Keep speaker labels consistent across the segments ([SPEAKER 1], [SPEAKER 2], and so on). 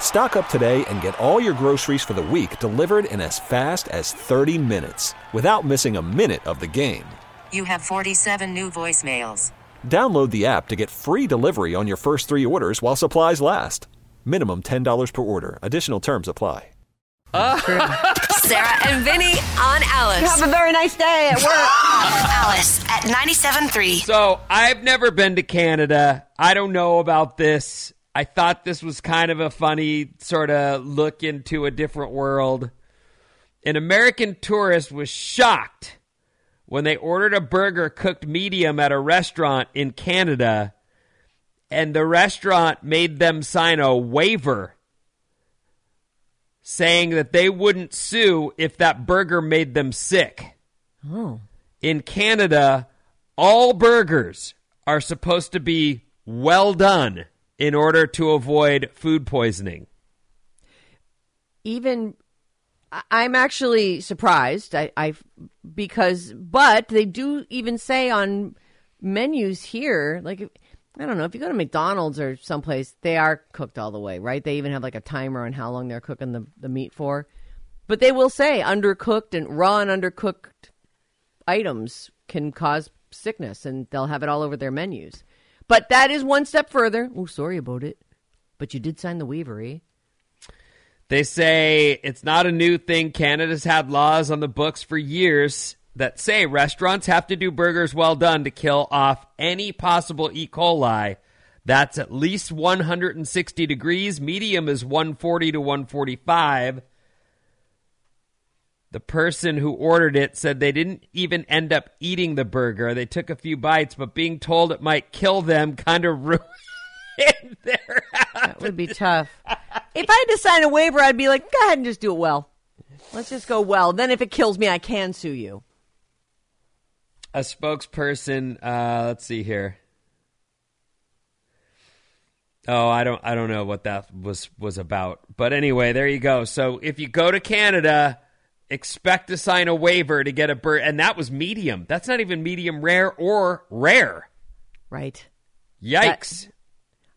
[SPEAKER 1] Stock up today and get all your groceries for the week delivered in as fast as 30 minutes without missing a minute of the game.
[SPEAKER 2] You have 47 new voicemails.
[SPEAKER 1] Download the app to get free delivery on your first three orders while supplies last. Minimum $10 per order. Additional terms apply.
[SPEAKER 3] Sarah and Vinny on Alice.
[SPEAKER 4] Have a very nice day at work.
[SPEAKER 3] Alice at 97.3.
[SPEAKER 5] So I've never been to Canada. I don't know about this. I thought this was kind of a funny sort of look into a different world. An American tourist was shocked when they ordered a burger cooked medium at a restaurant in Canada, and the restaurant made them sign a waiver saying that they wouldn't sue if that burger made them sick.
[SPEAKER 4] Oh.
[SPEAKER 5] In Canada, all burgers are supposed to be well done in order to avoid food poisoning.
[SPEAKER 4] Even I'm actually surprised. I, I because but they do even say on menus here, like I don't know if you go to McDonald's or someplace, they are cooked all the way, right? They even have like a timer on how long they're cooking the, the meat for. But they will say undercooked and raw and undercooked items can cause sickness, and they'll have it all over their menus. But that is one step further. Oh, sorry about it. But you did sign the waiver, eh?
[SPEAKER 5] They say it's not a new thing. Canada's had laws on the books for years that say restaurants have to do burgers well done to kill off any possible E. coli. That's at least 160 degrees. Medium is 140 to 145. The person who ordered it said they didn't even end up eating the burger. They took a few bites, but being told it might kill them kind of ruined their
[SPEAKER 4] That would be tough. If I had to sign a waiver, I'd be like, go ahead and just do it well. Let's just go well. Then if it kills me, I can sue you.
[SPEAKER 5] a spokesperson uh let's see here oh i don't i don't know what that was was about but anyway there you go so if you go to canada expect to sign a waiver to get a bird and that was medium that's not even medium rare or rare
[SPEAKER 4] Right.
[SPEAKER 5] yikes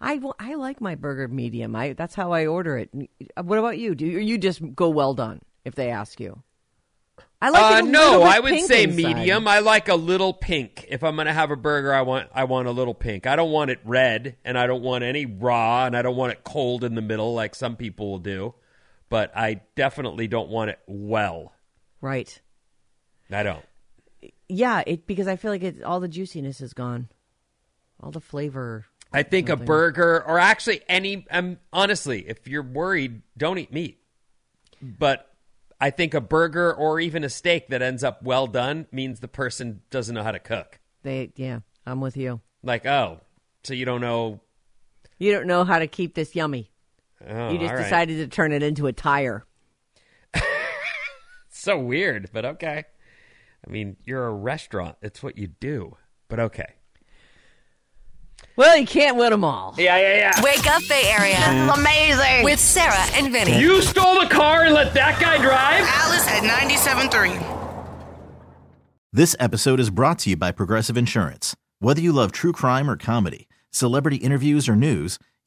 [SPEAKER 4] I I like my burger medium. I that's how I order it. What about you? Do you, you just go well done if they ask you? I like
[SPEAKER 5] uh,
[SPEAKER 4] it a
[SPEAKER 5] no, I would say
[SPEAKER 4] inside.
[SPEAKER 5] medium. I like a little pink. If I'm gonna have a burger, I want I want a little pink. I don't want it red, and I don't want any raw, and I don't want it cold in the middle like some people will do. But I definitely don't want it well.
[SPEAKER 4] Right.
[SPEAKER 5] I don't.
[SPEAKER 4] Yeah, it because I feel like it, all the juiciness is gone, all the flavor.
[SPEAKER 5] I think a burger, or actually any. Um, honestly, if you're worried, don't eat meat. But I think a burger or even a steak that ends up well done means the person doesn't know how to cook.
[SPEAKER 4] They yeah, I'm with you.
[SPEAKER 5] Like, oh, so you don't know.
[SPEAKER 4] You don't know how to keep this yummy.
[SPEAKER 5] Oh,
[SPEAKER 4] you just
[SPEAKER 5] all right.
[SPEAKER 4] decided to turn it into a tire.
[SPEAKER 5] so weird, but okay. I mean, you're a restaurant. It's what you do. But okay.
[SPEAKER 4] Well, you can't win them all.
[SPEAKER 5] Yeah, yeah, yeah.
[SPEAKER 3] Wake up, Bay Area.
[SPEAKER 4] Amazing.
[SPEAKER 3] With Sarah and Vinny.
[SPEAKER 5] You stole the car and let that guy drive?
[SPEAKER 6] Alice at 97.3.
[SPEAKER 7] This episode is brought to you by Progressive Insurance. Whether you love true crime or comedy, celebrity interviews or news,